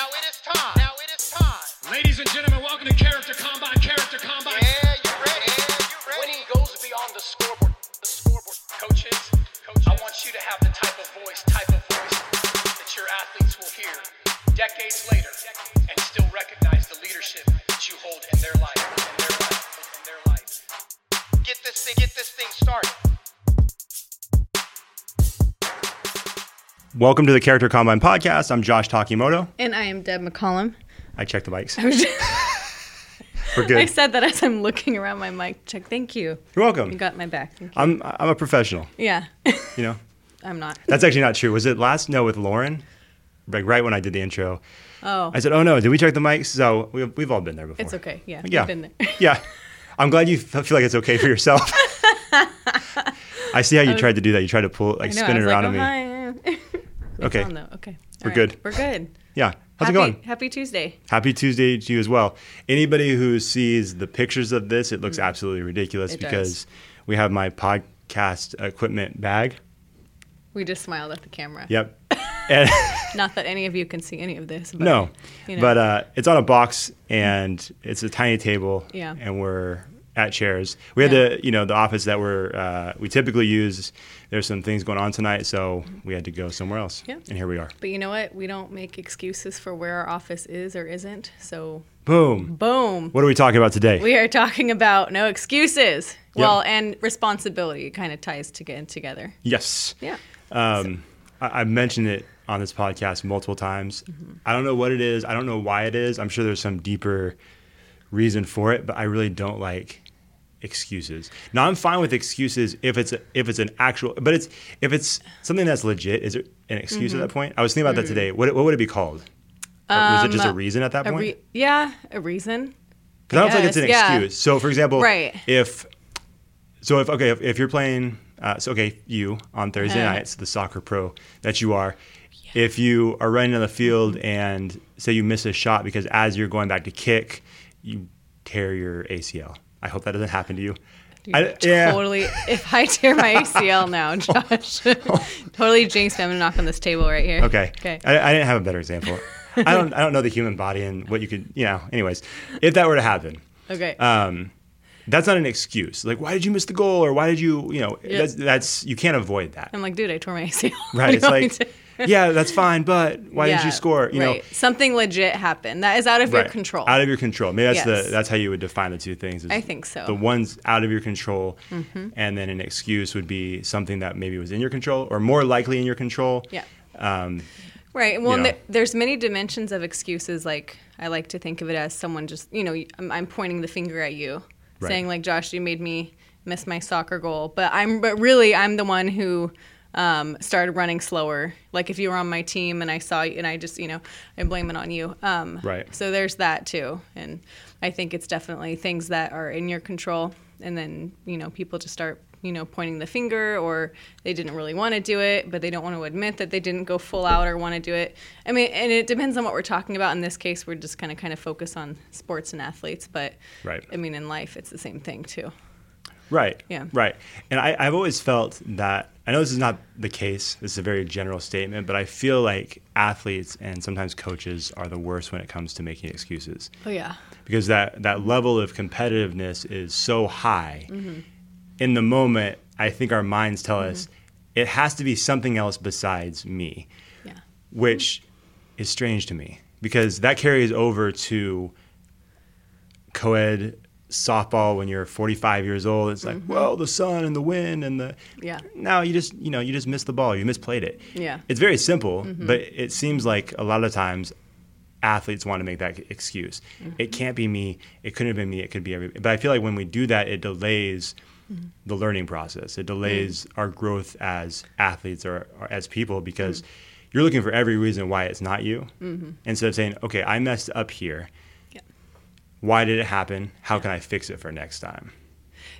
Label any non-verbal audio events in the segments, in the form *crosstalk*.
Now it is time. Now it is time. Ladies and gentlemen, welcome to Character Combine. Character Combine. Yeah, you ready? Yeah, you ready? Winning goes beyond the scoreboard. The scoreboard. Coaches, coaches, I want you to have the type of voice, type of voice that your athletes will hear decades later and still recognize the leadership that you hold in their life, in their life, in their life. Get this thing. Get this thing started. Welcome to the Character Combine podcast. I'm Josh Takimoto. I am Deb McCollum. I checked the mics. *laughs* We're good. I said that as I'm looking around my mic check. Thank you. You're welcome. You got my back. Thank you. I'm I'm a professional. Yeah. *laughs* You know, *laughs* I'm not. that's actually not true. Was it last? No, with Lauren. Like right when I did the intro, Oh, I said, "Oh no, did we check the mics?" So we've, we've all been there before. it's okay. Yeah. Yeah. I've been there. Yeah, I'm glad you f- feel like it's okay for yourself. I see how you oh. tried to do that. You tried to pull like I know, spin I it was around like, on oh, me. hi. It's Okay. on, though. Okay. We're good. We're good. Yeah, how's happy, it going? Happy Tuesday. Happy Tuesday to you as well. Anybody who sees the pictures of this, it looks absolutely ridiculous Mm. It does. because we have my podcast equipment bag. We just smiled at the camera. Yep. *laughs* Not that any of you can see any of this. But, no, you know. but uh, it's on a box and it's a tiny table. Yeah. And we're at chairs. We had Yeah. the you know the office that we're uh, we typically use. There's some things going on tonight, so we had to go somewhere else. Yeah. And here we are. But you know what? We don't make excuses for where our office is or isn't. So, Boom. boom. What are we talking about today? We are talking about no excuses. Well, and responsibility kind of ties to get together. yes. Yeah. Um, I, I've mentioned it on this podcast multiple times. I don't know what it is. I don't know why it is. I'm sure there's some deeper reason for it, but I really don't like excuses. Now I'm fine with excuses if it's a, if it's an actual, but it's if it's something that's legit. Is it an excuse at that point? I was thinking about that today. What what would it be called? Or was it just a reason at that point? re- yeah, a reason. Because I don't feel like it's an yeah. excuse. So, for example, Right. if so, if okay, if, if you're playing, uh, so okay, you on Thursday Uh-huh. nights, the soccer pro that you are, if you are running on the field and say you miss a shot because as you're going back to kick, you tear your ACL. I hope that doesn't happen to you. I, yeah. Totally. If I tear my *laughs* ACL now, Josh, *laughs* totally jinxed. I'm gonna knock on this table right here. Okay. Okay. I, I didn't have a better example. I don't. I don't know the human body and what you could. You know. Anyways, if that were to happen, Okay. um, that's not an excuse. Like, why did you miss the goal, or why did you, you know, Yeah. that's, that's you can't avoid that, I'm like, dude, I tore my ACL. *laughs* Right? It's like, *laughs* yeah, that's fine, but why did Yeah, you score? You right. Something legit happened. That is out of know, your control. out of your control. Maybe that's Yes. the that's how you would define the two things. is I think so. Mm-hmm. The ones out of your control, and then an excuse would be something that maybe was in your control, or more likely in your control. yeah. Um, Right. Well, know. there, there's many dimensions of excuses. Like I like to think of it as someone just, you know, I'm, I'm pointing the finger at you, Right. saying like, Josh, you made me miss my soccer goal, but I'm, but really, I'm the one who um, started running slower. Like if you were on my team and I saw you, and I just, you know, I blame it on you. Um, Right. So there's that too, and I think it's definitely things that are in your control, and then you know, people just start you know, pointing the finger or they didn't really want to do it, but they don't want to admit that they didn't go full out or want to do it. I mean, and it depends on what we're talking about. In this case, we're just kind of kind of focus on sports and athletes, but Right. I mean, in life, it's the same thing too. Right. Yeah. Right. And I, I've always felt that I know this is not the case. This is a very general statement, but I feel like athletes and sometimes coaches are the worst when it comes to making excuses Oh yeah, because that that level of competitiveness is so high. Mm-hmm. In the moment, I think our minds tell us it has to be something else besides me, yeah, which is strange to me because that carries over to co-ed softball when you're 45 years old it's like Mm-hmm. well the sun and the wind and the Yeah. Now you just you know you just missed the ball you misplayed it Yeah. it's very simple Mm-hmm. but it seems like a lot of times athletes want to make that excuse Mm-hmm. it can't be me it couldn't have been me it could be every but i feel like when we do that it delays Mm-hmm. the learning process it delays Mm. our growth as athletes or, or as people because Mm-hmm. you're looking for every reason why it's not you instead of saying okay i messed up here. Why did it happen how can i fix it for next time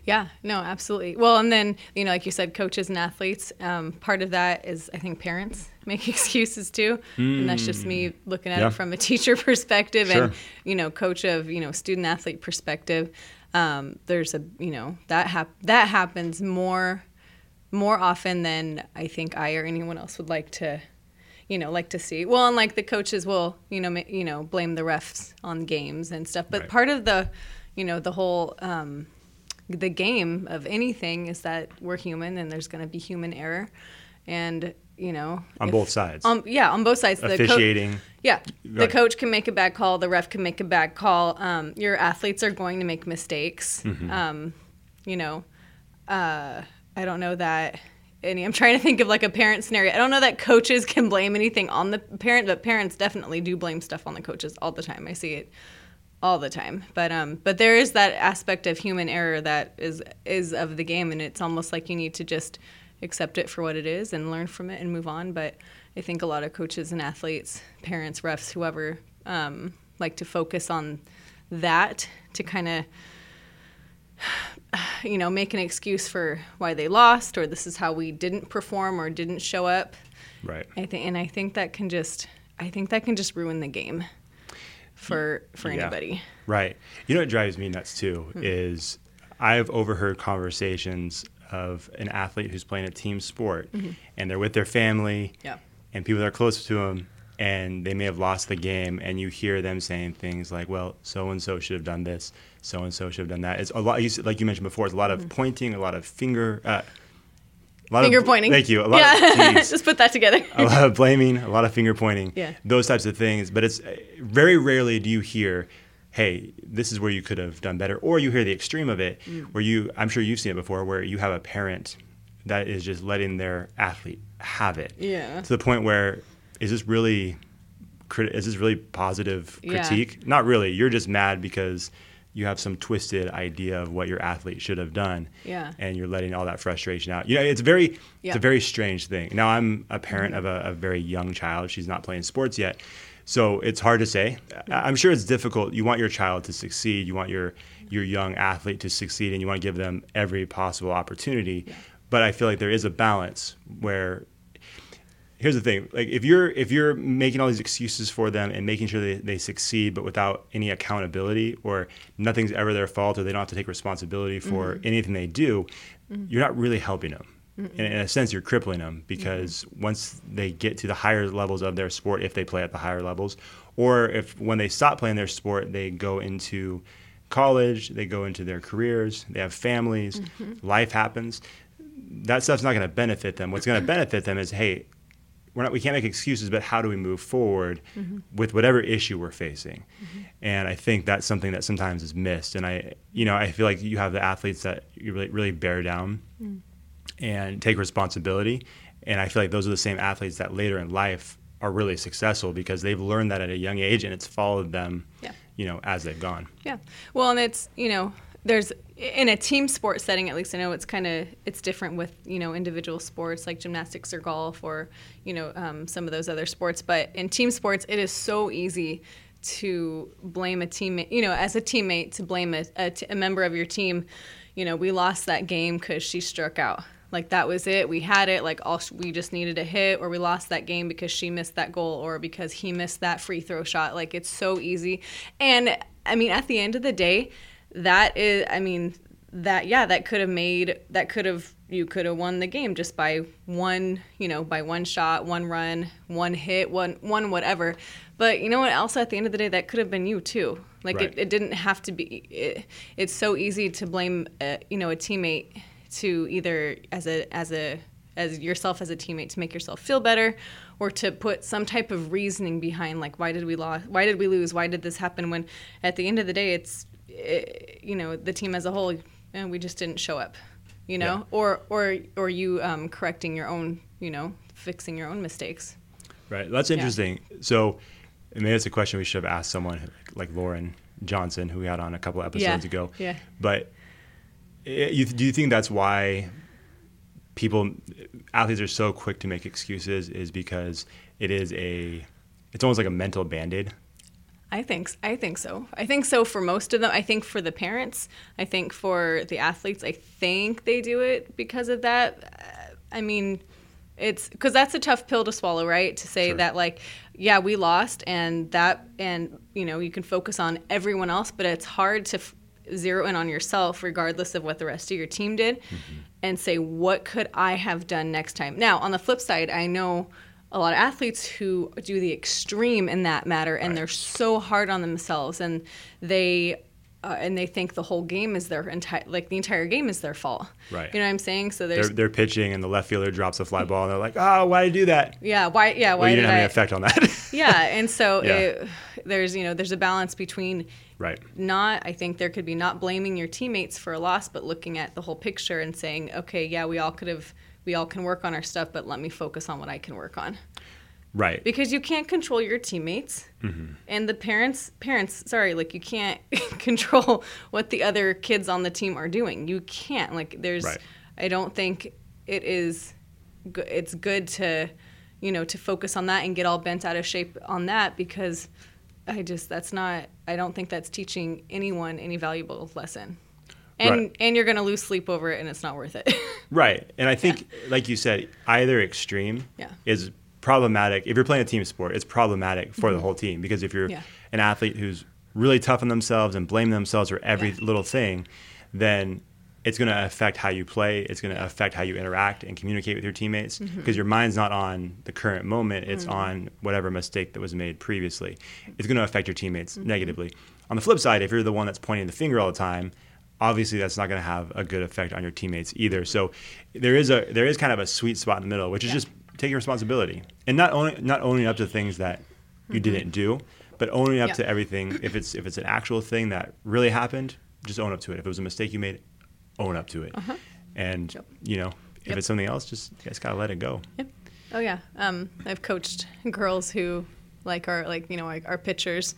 yeah. No, absolutely. Well, and then you know, like you said, coaches and athletes. Um, part of that is, I think, parents *laughs* make excuses too, and that's just me looking at Mm. Yeah. it from a teacher *laughs* perspective Sure. and you know, coach of you know, student athlete perspective. Um, there's a you know that hap- that happens more more often than I think I or anyone else would like to you know like to see. Well, and like the coaches will you know ma- you know blame the refs on games and stuff. But Right. part of the you know the whole um, the game of anything is that we're human and there's going to be human error, and you know On if- both sides. Um, yeah, on both sides. The co- Officiating. yeah, the coach can make a bad call. The ref can make a bad call. Um, your athletes are going to make mistakes. Mm-hmm. Um, you know, uh, I don't know that any. I'm trying to think of like a parent scenario. I don't know that coaches can blame anything on the parent, but parents definitely do blame stuff on the coaches all the time. I see it all the time. But um, but there is that aspect of human error that is is of the game, and it's almost like you need to just accept it for what it is and learn from it and move on. But I think a lot of coaches and athletes, parents, refs, whoever, um, like to focus on that to kind of *sighs* you know make an excuse for why they lost or this is how we didn't perform or didn't show up Right. i think and i think that can just i think that can just ruin the game for for Yeah. anybody Right. You know what drives me nuts too Hmm. is I've overheard conversations of an athlete who's playing a team sport and they're with their family Mm-hmm. Yeah. and people that are close to them and they may have lost the game and you hear them saying things like, well, so and so should have done this, so and so should have done that. It's a lot, like you mentioned before, it's a lot of pointing, a lot of finger, uh, a lot Mm-hmm. finger of, pointing Thank you. A lot yeah *laughs* of, just put that together a lot of blaming, a lot of finger pointing, Yeah. those types of things. But it's very rarely do you hear, "Hey, this is where you could have done better," or you hear the extreme of it, Mm. where you, I'm sure you've seen it before, where you have a parent that is just letting their athlete have it, Yeah. to the point where is this really, is this really positive Yeah. critique? Not really. You're just mad because. You have some twisted idea of what your athlete should have done, Yeah. and you're letting all that frustration out. You know, it's very, it's a very strange thing. Now, I'm a mm-hmm. parent of a, a very young child. She's not playing sports yet. So it's hard to say. I'm sure it's difficult. You want your child to succeed. You want your, your young athlete to succeed, and you want to give them every possible opportunity. But I feel like there is a balance where here's the thing like if you're if you're making all these excuses for them and making sure they, they succeed but without any accountability or nothing's ever their fault or they don't have to take responsibility for mm-hmm. anything they do mm-hmm. you're not really helping them. In, in a sense you're crippling them because once they get to the higher levels of their sport if they play at the higher levels or if when they stop playing their sport they go into college they go into their careers they have families mm-hmm. life happens that stuff's not going to benefit them. What's going to *clears throat* benefit them is hey we're not we can't make excuses but how do we move forward with whatever issue we're facing and i think that's something that sometimes is missed and i you know i feel like you have the athletes that you really really bear down and take responsibility and i feel like those are the same athletes that later in life are really successful because they've learned that at a young age and it's followed them Yeah. you know as they've gone Yeah. Well, and it's, you know, there's in a team sport setting at least I know it's kind of it's different with, you know, individual sports like gymnastics or golf or, you know, um, some of those other sports, but in team sports it is so easy to blame a teammate, you know, as a teammate to blame a, a, t- a member of your team, you know, we lost that game cuz she struck out. Like that was it. We had it. Like all sh- we just needed a hit, or we lost that game because she missed that goal, or because he missed that free throw shot. Like it's so easy. And I mean, at the end of the day, that is. I mean, that yeah, that could have made. That could have you could have won the game just by one. You know, by one shot, one run, one hit, one one whatever. But you know what? Also, at the end of the day, that could have been you too. Like Right. it, it didn't have to be. It, it's so easy to blame. A, you know, a teammate to either as a as a as yourself as a teammate to make yourself feel better or to put some type of reasoning behind like why did we lose why did we lose why did this happen when at the end of the day it's eh, you know the team as a whole and we just didn't show up you know Yeah. or or or you um, correcting your own you know fixing your own mistakes Right. That's interesting. So maybe it's a question we should have asked someone like Lauren Johnson, who we had on a couple episodes ago. yeah. But eh, you, do you think that's why people, athletes are so quick to make excuses is because it is a, it's almost like a mental band-aid? I think I think so. I think so for most of them. I think for the parents, I think for the athletes, I think they do it because of that. Uh, I mean, it's because that's a tough pill to swallow, right? To say Sure. that like, yeah, we lost, and that, and you know, you can focus on everyone else, but it's hard to f- zero in on yourself, regardless of what the rest of your team did, and say, what could I have done next time? Now, on the flip side, I know a lot of athletes who do the extreme in that matter, and Right. they're so hard on themselves, and they uh, and they think the whole game is their entire like the entire game is their fault. Right. You know what I'm saying? So They're, they're pitching and the left fielder drops a fly ball and they're like, oh, why did you do that? yeah why yeah why Well, you did didn't have I any effect on that. *laughs* yeah and so *laughs* Yeah. It, there's you know there's a balance between right. not i think there could be not blaming your teammates for a loss but looking at the whole picture and saying okay yeah we all could have we all can work on our stuff but let me focus on what i can work on Right. because you can't control your teammates Mm-hmm. and the parents parents sorry like you can't *laughs* control what the other kids on the team are doing you can't like there's Right. i don't think it is it's good to you know to focus on that and get all bent out of shape on that because i just that's not i don't think that's teaching anyone any valuable lesson and Right. and you're gonna lose sleep over it and it's not worth it *laughs* Right. And I think, like you said, either extreme Yeah. is problematic. If you're playing a team sport, it's problematic for the whole team because if you're Mm-hmm. Yeah. an athlete who's really tough on themselves and blame themselves for every Yeah. little thing, then it's going to affect how you play. It's going to affect how you interact and communicate with your teammates because Mm-hmm. your mind's not on the current moment. It's on whatever mistake that was made previously. It's going to affect your teammates Mm-hmm. negatively. On the flip side, if you're the one that's pointing the finger all the time, obviously that's not going to have a good effect on your teammates either. So there is a there is kind of a sweet spot in the middle, which is Yeah. just taking responsibility and not only not owning up to things that you didn't do, but owning up Mm-hmm. Yeah. to everything. If it's if it's an actual thing that really happened, just own up to it. If it was a mistake you made, own up to it. And Yep. you know, if Uh-huh. Yep. it's something else, just you just gotta let it go. Oh yeah, um, I've coached girls who like are like you know like our pitchers.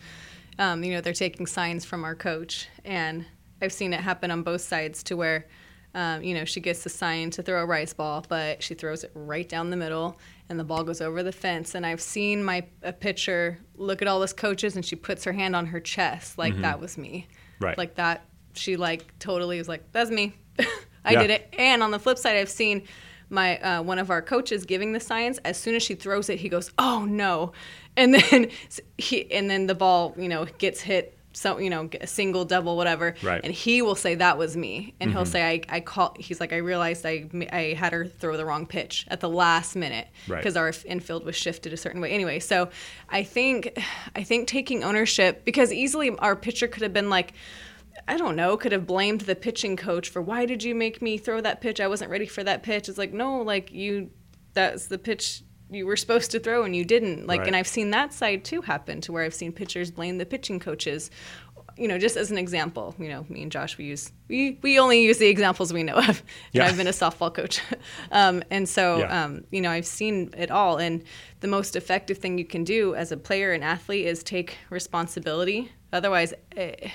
Um, you know they're taking signs from our coach, and I've seen it happen on both sides to where. Um, you know, she gets the sign to throw a rise ball, but she throws it right down the middle, and the ball goes over the fence. And I've seen my a pitcher look at all those coaches, and she puts her hand on her chest, like that was me, Mm-hmm. Right. Like that. She like totally was like, "That's me, *laughs* I Yeah. did it." And on the flip side, I've seen my uh, one of our coaches giving the science. As soon as she throws it, he goes, "Oh no!" And *laughs* then he and then the ball, you know, gets hit. So you know, a single, double, whatever. Right. And he will say that was me, and Mm-hmm. he'll say, "I, I call." He's like, "I realized I, I had her throw the wrong pitch at the last minute Right. because our infield was shifted a certain way." Anyway, so I think, I think taking ownership because easily our pitcher could have been like, I don't know, could have blamed the pitching coach for why did you make me throw that pitch? I wasn't ready for that pitch. It's like, no, like you, that's the pitch you were supposed to throw and you didn't. Like, Right. and I've seen that side too happen to where I've seen pitchers blame the pitching coaches. You know, just as an example, you know, me and Josh, we use we we only use the examples we know of. *laughs* And Yeah. I've been a softball coach, *laughs* um, and so Yeah. um, you know, I've seen it all. And the most effective thing you can do as a player and athlete is take responsibility. Otherwise, it,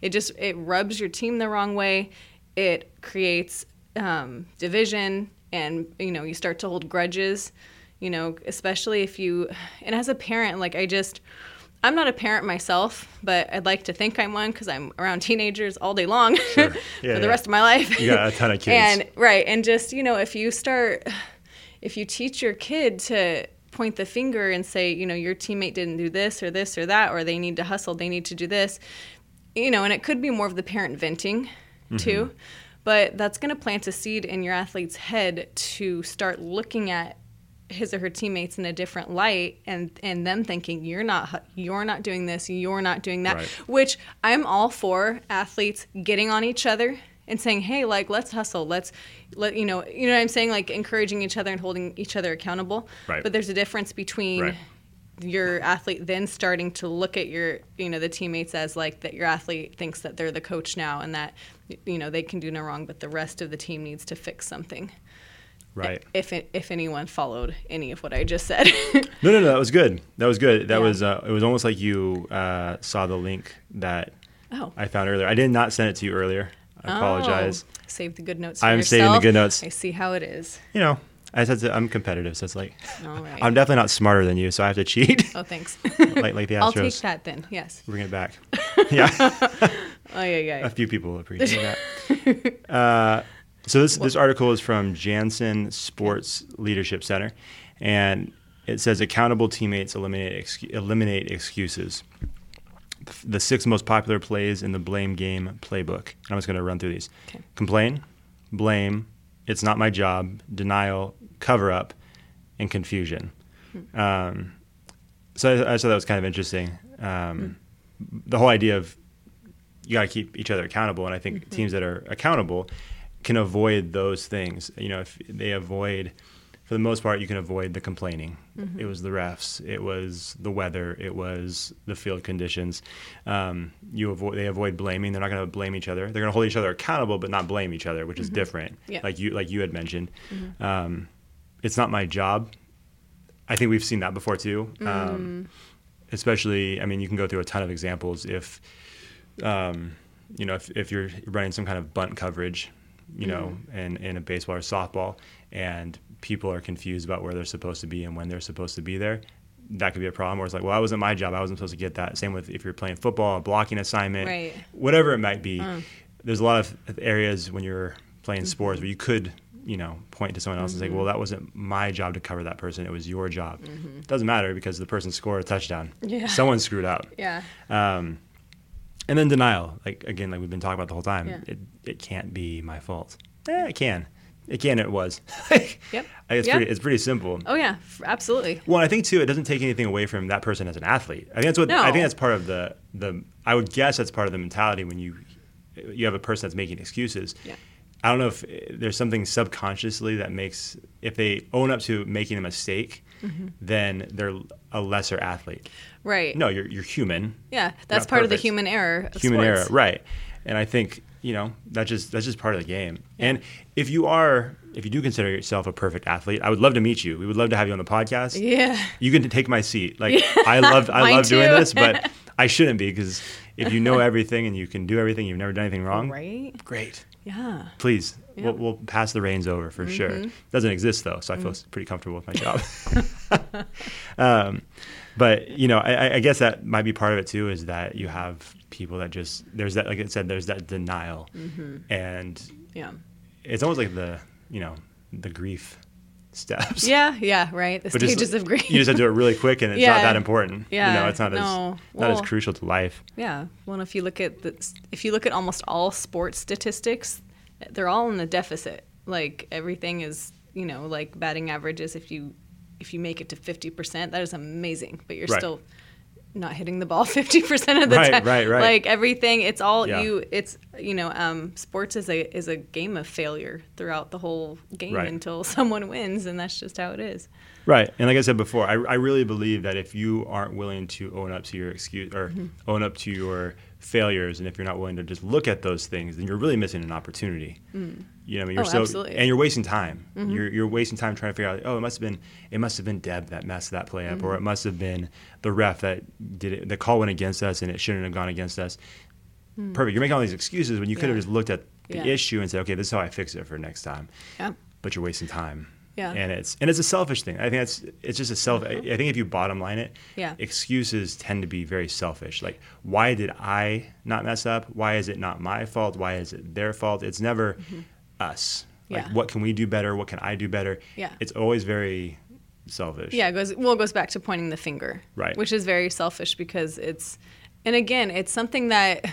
it just it rubs your team the wrong way. It creates um, division, and you know, you start to hold grudges. You know, especially if you and as a parent, like I just. I'm not a parent myself, but I'd like to think I'm one because I'm around *laughs* teenagers all day long *laughs* Yeah, for yeah. the rest of my life. You got a ton of *laughs* kids. And right, and just you know, if you start, if you teach your kid to point the finger and say, you know, your teammate didn't do this or this or that, or they need to hustle, they need to do this, you know, and it could be more of the parent venting, mm-hmm. too, but that's going to plant a seed in your athlete's head to start looking at his or her teammates in a different light and and them thinking you're not you're not doing this you're not doing that Right. which I'm all for athletes getting on each other and saying, "Hey, like let's hustle. Let's let you know, you know what I'm saying, like encouraging each other and holding each other accountable." Right. But there's a difference between Right. your athlete then starting to look at your, you know, the teammates as like that your athlete thinks that they're the coach now and that you know, they can do no wrong, but the rest of the team needs to fix something. Right. If if anyone followed any of what I just said. *laughs* No, no, no. That was good. That was good. That Yeah. was. Uh, it was almost like you uh, saw the link that oh. I found earlier. I did not send it to you earlier. I apologize. Oh, save the good notes. For I'm saving the good notes. I see how it is. You know, I said I'm competitive, so it's like right. I'm definitely not smarter than you, so I have to cheat. oh, thanks. *laughs* like like the Astros. I'll take that then. Yes. Bring it back. *laughs* yeah, Oh yeah, yeah. a few people will appreciate that. Uh, so this this article is from Janssen Sports Leadership Center, and it says accountable teammates eliminate excu- eliminate excuses. The six most popular plays in the blame game playbook. I'm just going to run through these. Okay. Complain, blame, it's not my job, denial, cover up, and confusion. Um, so I, I thought that was kind of interesting. Um, The whole idea of you got to keep each other accountable, and I think teams that are accountable can avoid those things. You know, if they avoid, for the most part, you can avoid the complaining. It was the refs, it was the weather, it was the field conditions. Um, you avoid they avoid blaming. They're not going to blame each other. They're going to hold each other accountable, but not blame each other, which is different. Yeah. Like you like you had mentioned, um, it's not my job. I think we've seen that before too. Um, especially, I mean, you can go through a ton of examples. If um, you know, if, if you're running some kind of bunt coverage, you know, mm-hmm. in, in a baseball or softball, and people are confused about where they're supposed to be and when they're supposed to be there, that could be a problem. Where it's like, well, that wasn't my job. I wasn't supposed to get that. Same with if you're playing football, a blocking assignment, Right. whatever it might be. Uh. There's a lot of areas when you're playing mm-hmm. sports where you could, you know, point to someone else and say, mm-hmm. well, that wasn't my job to cover that person. It was your job. It doesn't matter because the person scored a touchdown. Yeah. Someone screwed up. Yeah. Um, and then denial, like again, like we've been talking about the whole time. Yeah. It it can't be my fault. Eh, it can. It can. It was. *laughs* Yep. It's Yeah. pretty. It's pretty simple. Oh yeah, absolutely. Well, I think too, it doesn't take anything away from that person as an athlete. I think that's what. No. I think that's part of the the. I would guess that's part of the mentality when you you have a person that's making excuses. Yeah. I don't know if eh, there's something subconsciously that makes if they own up to making a mistake, Mm-hmm. then they're a lesser athlete. Right. No, you're you're human. Yeah, that's part of the human error. Of human sports. error, right? And I think you know that's just that's just part of the game. And if you are, if you do consider yourself a perfect athlete, I would love to meet you. We would love to have you on the podcast. Yeah. You can take my seat. Like I love I *laughs* love doing this, but *laughs* I shouldn't be because if you know everything and you can do everything, you've never done anything wrong. Right. Great. Yeah. Please, Yeah. we'll, we'll pass the reins over for sure. It doesn't exist though, so I feel pretty comfortable with my job. *laughs* um, but you know, I, I guess that might be part of it too. Is that you have people that just there's that, like I said, there's that denial, mm-hmm. and Yeah. it's almost like the you know the grief steps. Yeah. Yeah. Right. The But just- stages of grief. You just have to do it really quick, and it's not that important. you know, Yeah, it's not no. as not as crucial to life. Yeah. Well, if you look at the, if you look at almost all sports statistics, they're all in the deficit. Like everything is, you know, like batting averages. If you if you make it to fifty percent, that is amazing. But you're Right. still not hitting the ball *laughs* fifty percent of the Right, time. right, right. Like everything, it's all Yeah. you. It's you know, um, sports is a is a game of failure throughout the whole game Right. until *laughs* someone wins, and that's just how it is. Right. And like I said before, I, I really believe that if you aren't willing to own up to your excuse or Mm-hmm. own up to your failures, and if you're not willing to just look at those things, then you're really missing an opportunity. You know, I mean, you're Oh, so absolutely. Mm-hmm. and you're wasting time. You're you're wasting time trying to figure out. Oh, it must have been it must have been Deb that messed that play up, Mm-hmm. or it must have been the ref that did it. The call went against us, and it shouldn't have gone against us. Perfect. You're making all these excuses when you could have Mm. Just looked at the Yeah. issue and said, okay, this is how I fix it for next time Yeah. but you're wasting time. Yeah. And it's and it's a selfish thing. I think that's it's just a self. I I think if you bottom line it, Uh-huh. Yeah. excuses tend to be very selfish. Like, why did I not mess up? Why is it not my fault? Why is it their fault? It's never us. Like, Mm-hmm. Yeah. what can we do better? What can I do better? Yeah. It's always very selfish. Yeah, it goes well it goes back to pointing the finger. Right. Which is very selfish because it's and again, it's something that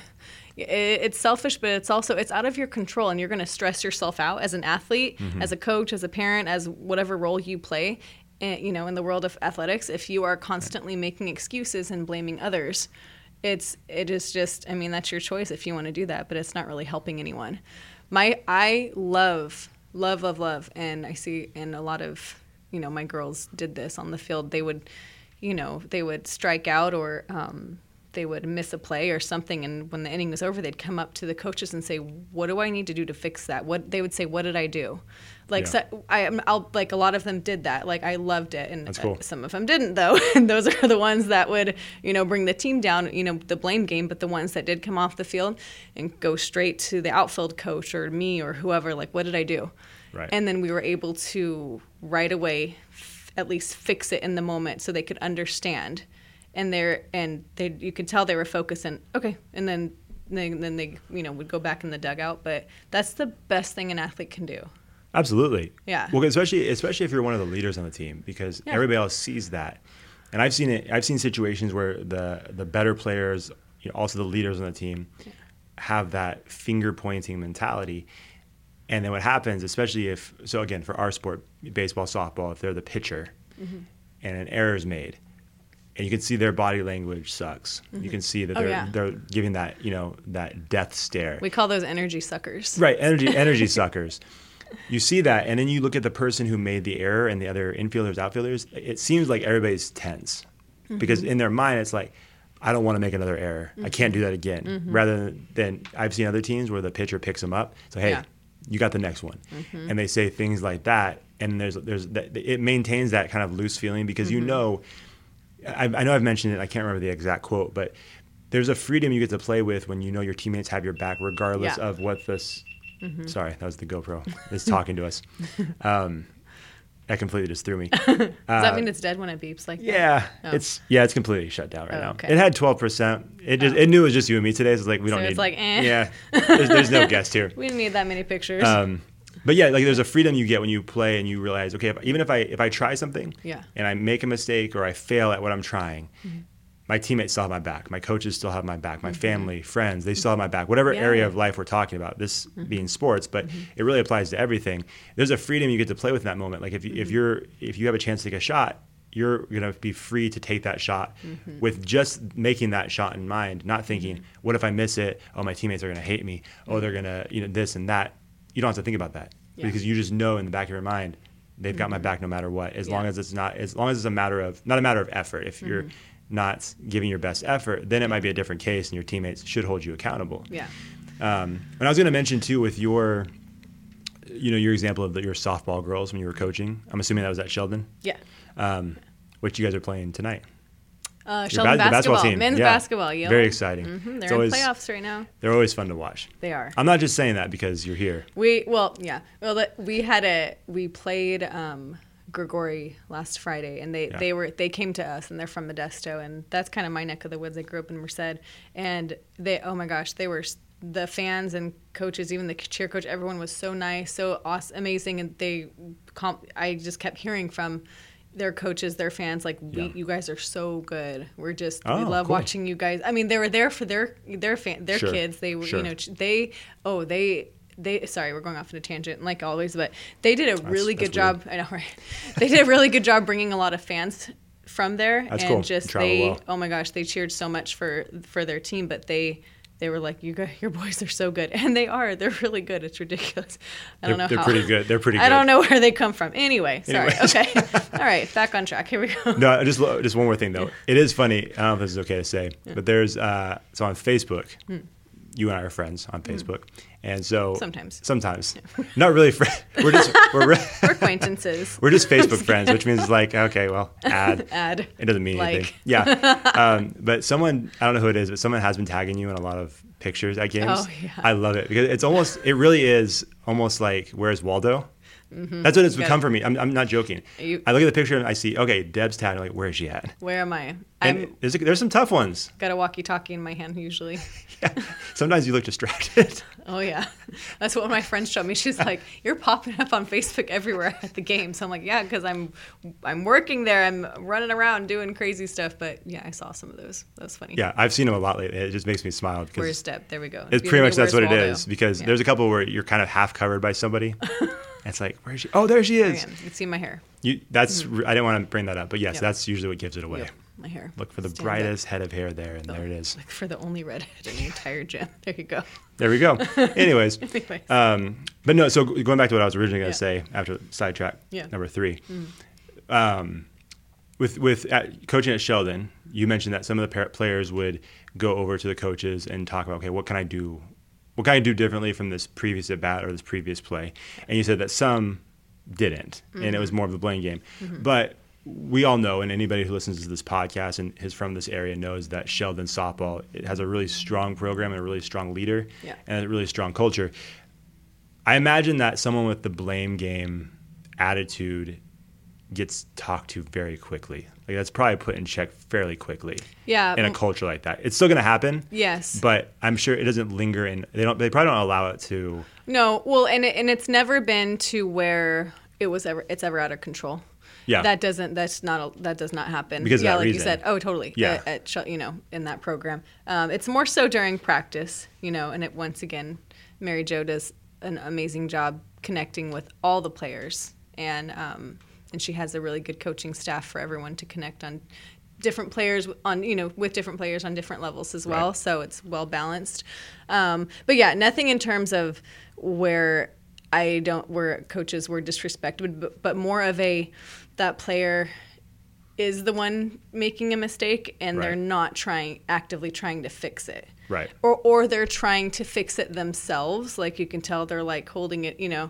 it's selfish but it's also it's out of your control and you're going to stress yourself out as an athlete, Mm-hmm. as a coach, as a parent, as whatever role you play. eh, you know, in the world of athletics, if you are constantly making excuses and blaming others, it's it is just I mean that's your choice if you want to do that, but it's not really helping anyone. My I love love love love and I see in a lot of you know my girls did this on the field. They would you know they would strike out or um, they would miss a play or something, and when the inning was over, they'd come up to the coaches and say, "What do I need to do to fix that?" What they would say, "What did I do?" Like Yeah. so, I, I'll like a lot of them did that. Like I loved it, and cool. some of them didn't though. *laughs* and those are the ones that would you know bring the team down. You know the blame game, but the ones that did come off the field and go straight to the outfield coach or me or whoever. Like, what did I do? Right. And then we were able to right away f- at least fix it in the moment so they could understand and they're and they you could tell they were focusing okay and then they, then they you know would go back in the dugout but that's the best thing an athlete can do Absolutely. Yeah. Well, especially especially if you're one of the leaders on the team, because Yeah. everybody else sees that, and I've seen it. I've seen situations where the the better players, you know, also the leaders on the team, have that finger pointing mentality, and then what happens, especially if so again for our sport, baseball, softball, if they're the pitcher, mm-hmm. and an error is made, and you can see their body language sucks. You mm-hmm. can see that Oh, they're yeah. they're giving that you know that death stare. We call those energy suckers. Right, energy *laughs* energy suckers. You see that, and then you look at the person who made the error and the other infielders, outfielders. It seems like everybody's tense because mm-hmm. in their mind it's like, I don't want to make another error. I mm-hmm. can't do that again. Rather than I've seen other teams where the pitcher picks them up. So hey, Yeah. you got the next one, and they say things like that, and there's there's that, it maintains that kind of loose feeling because you know. I, I know I've mentioned it. I can't remember the exact quote, but there's a freedom you get to play with when you know your teammates have your back, regardless Yeah. of what this. Sorry, that was the GoPro. It's talking to us. *laughs* Um, that completely just threw me. *laughs* Does that mean it's dead when it beeps like that? Yeah, Oh. it's yeah, it's completely shut down right Oh, now. okay. It had twelve percent. It just it knew it was just you and me today. So it's like we So don't it's need. like, eh. Yeah, there's, there's no guest here. *laughs* We didn't need that many pictures. Um, but yeah, like there's a freedom you get when you play and you realize, okay, if, even if I if I try something, Yeah. and I make a mistake or I fail at what I'm trying, Mm-hmm. my teammates still have my back. My coaches still have my back. My family, friends, they still have my back. Whatever area of life we're talking about, this Mm-hmm. being sports, but it really applies to everything. There's a freedom you get to play with in that moment. Like if you, if Mm-hmm. you're if you have a chance to take a shot. You're gonna be free to take that shot Mm-hmm. with just making that shot in mind, not thinking, "What if I miss it? Oh, my teammates are gonna hate me. Oh, they're gonna, you know, this and that." You don't have to think about that. Yeah. because you just know in the back of your mind they've got my back no matter what. As long as it's not as long as it's a matter of not a matter of effort. If you're not giving your best effort then it might be a different case and your teammates should hold you accountable. Yeah. um, and i was going to mention too with your you know your example of the, your softball girls when you were coaching i'm assuming that was at sheldon? Yeah. um, which you guys are playing tonight Uh, Sheldon bas- basketball, team. men's Yeah. basketball. Yep. very exciting Mhm, They're always- in playoffs right now. they're always fun to watch They are. i'm not just saying that because you're here We well, yeah. Well, we had a we played um, Gregori last Friday, and they Yeah. they were they came to us, and they're from Modesto, and that's kind of my neck of the woods. I grew up in Merced, and they oh my gosh, they were the fans and coaches, even the cheer coach, everyone was so nice, so awesome, amazing, and they comp- I just kept hearing from. Their coaches, their fans, like we, Yeah. you guys are so good. We're just, we Oh, love cool. watching you guys. I mean, they were there for their their fan, their Sure, kids. They were, sure. you know, they oh they they sorry we're going off on a tangent like always but they did a really that's good job i know *laughs* right they did a really good job bringing a lot of fans from there That's and cool. just Travel they well. oh my gosh they cheered so much for for their team but they they were like you guys your boys are so good *laughs* and they are they're really good it's ridiculous i don't They're- know they're how pretty good. They're pretty good. i don't know where they come from anyway sorry Anyways. okay *laughs* all right back on track here we go no, just just one more thing though. It is funny. I don't know if this is okay to say, but there's uh, so on Facebook, you and I are friends on Facebook, and so. Sometimes. sometimes, *laughs* not really friends. We're just we're re- *laughs* we're acquaintances *laughs* we're just Facebook friends, which means like okay, well, add. add It doesn't mean anything. Yeah. Um, but someone, I don't know who it is, but someone has been tagging you in a lot of pictures at games. Oh, yeah. I love it because it's almost, it really is almost like, where's Waldo? That's what it's become it. for me. I'm, I'm not joking. Mm-hmm. You- I look at the picture and I see, okay, Deb's tagged. I'm like, where is she at? where am i And there's, there's some tough ones. *laughs* got a walkie talkie in my hand usually *laughs* Sometimes you look distracted. *laughs* Oh yeah, that's what my friend showed me. She's like, "You're popping up on Facebook everywhere at the game." So I'm like, "Yeah, because I'm I'm working there. I'm running around doing crazy stuff." But yeah, I saw some of those. That was funny. yeah, I've seen them a lot lately. It just makes me smile because Where's Step? There we go. It's Be pretty much that's what Where's it Waldo. is because Yeah. there's a couple where you're kind of half covered by somebody. it's like, where's she? Oh, there she is. You can see my hair. You, that's mm-hmm. I didn't want to bring that up, but yes, Yep. that's usually what gives it away. Yep, my hair. Look for the Stand up. brightest head of hair there, and there it is. Look for the only redhead in the entire gym. *laughs* There you go. There we go. *laughs* Anyways, Anyways. um, but no. So going back to what I was originally going Yeah. to say after sidetrack Yeah. Mm. number three, um, with with at, coaching at Sheldon, you mentioned that some of the par- players would go over to the coaches and talk about, okay, what can I do? What can I do differently from this previous at bat or this previous play? And you said that some didn't, and it Mm-hmm. was more of a blame game. But we all know, and anybody who listens to this podcast and is from this area knows that Sheldon softball it has a really strong program and a really strong leader Yeah. and a really strong culture. I imagine that someone with the blame game attitude gets talked to very quickly. Like that's probably put in check fairly quickly. Yeah, In a culture like that, it's still going to happen. Yes. But I'm sure it doesn't linger and They don't. They probably don't allow it to. No, well, and it, and it's never been to where it was ever it's ever out of control. Yeah. That doesn't. That's not. A, that does not happen. Because yeah, like you said. Oh, totally. Yeah. At, at you know, in that program, um, it's more so during practice. You know, and it once again, Mary Jo does an amazing job connecting with all the players and um, and she has a really good coaching staff for everyone to connect on different players on you know with different players on different levels as well Right. so it's well balanced um, but yeah nothing in terms of where i don't where coaches were disrespected but, but more of a that player is the one making a mistake and they're not trying actively trying to fix it Right. or or they're trying to fix it themselves like you can tell they're like holding it you know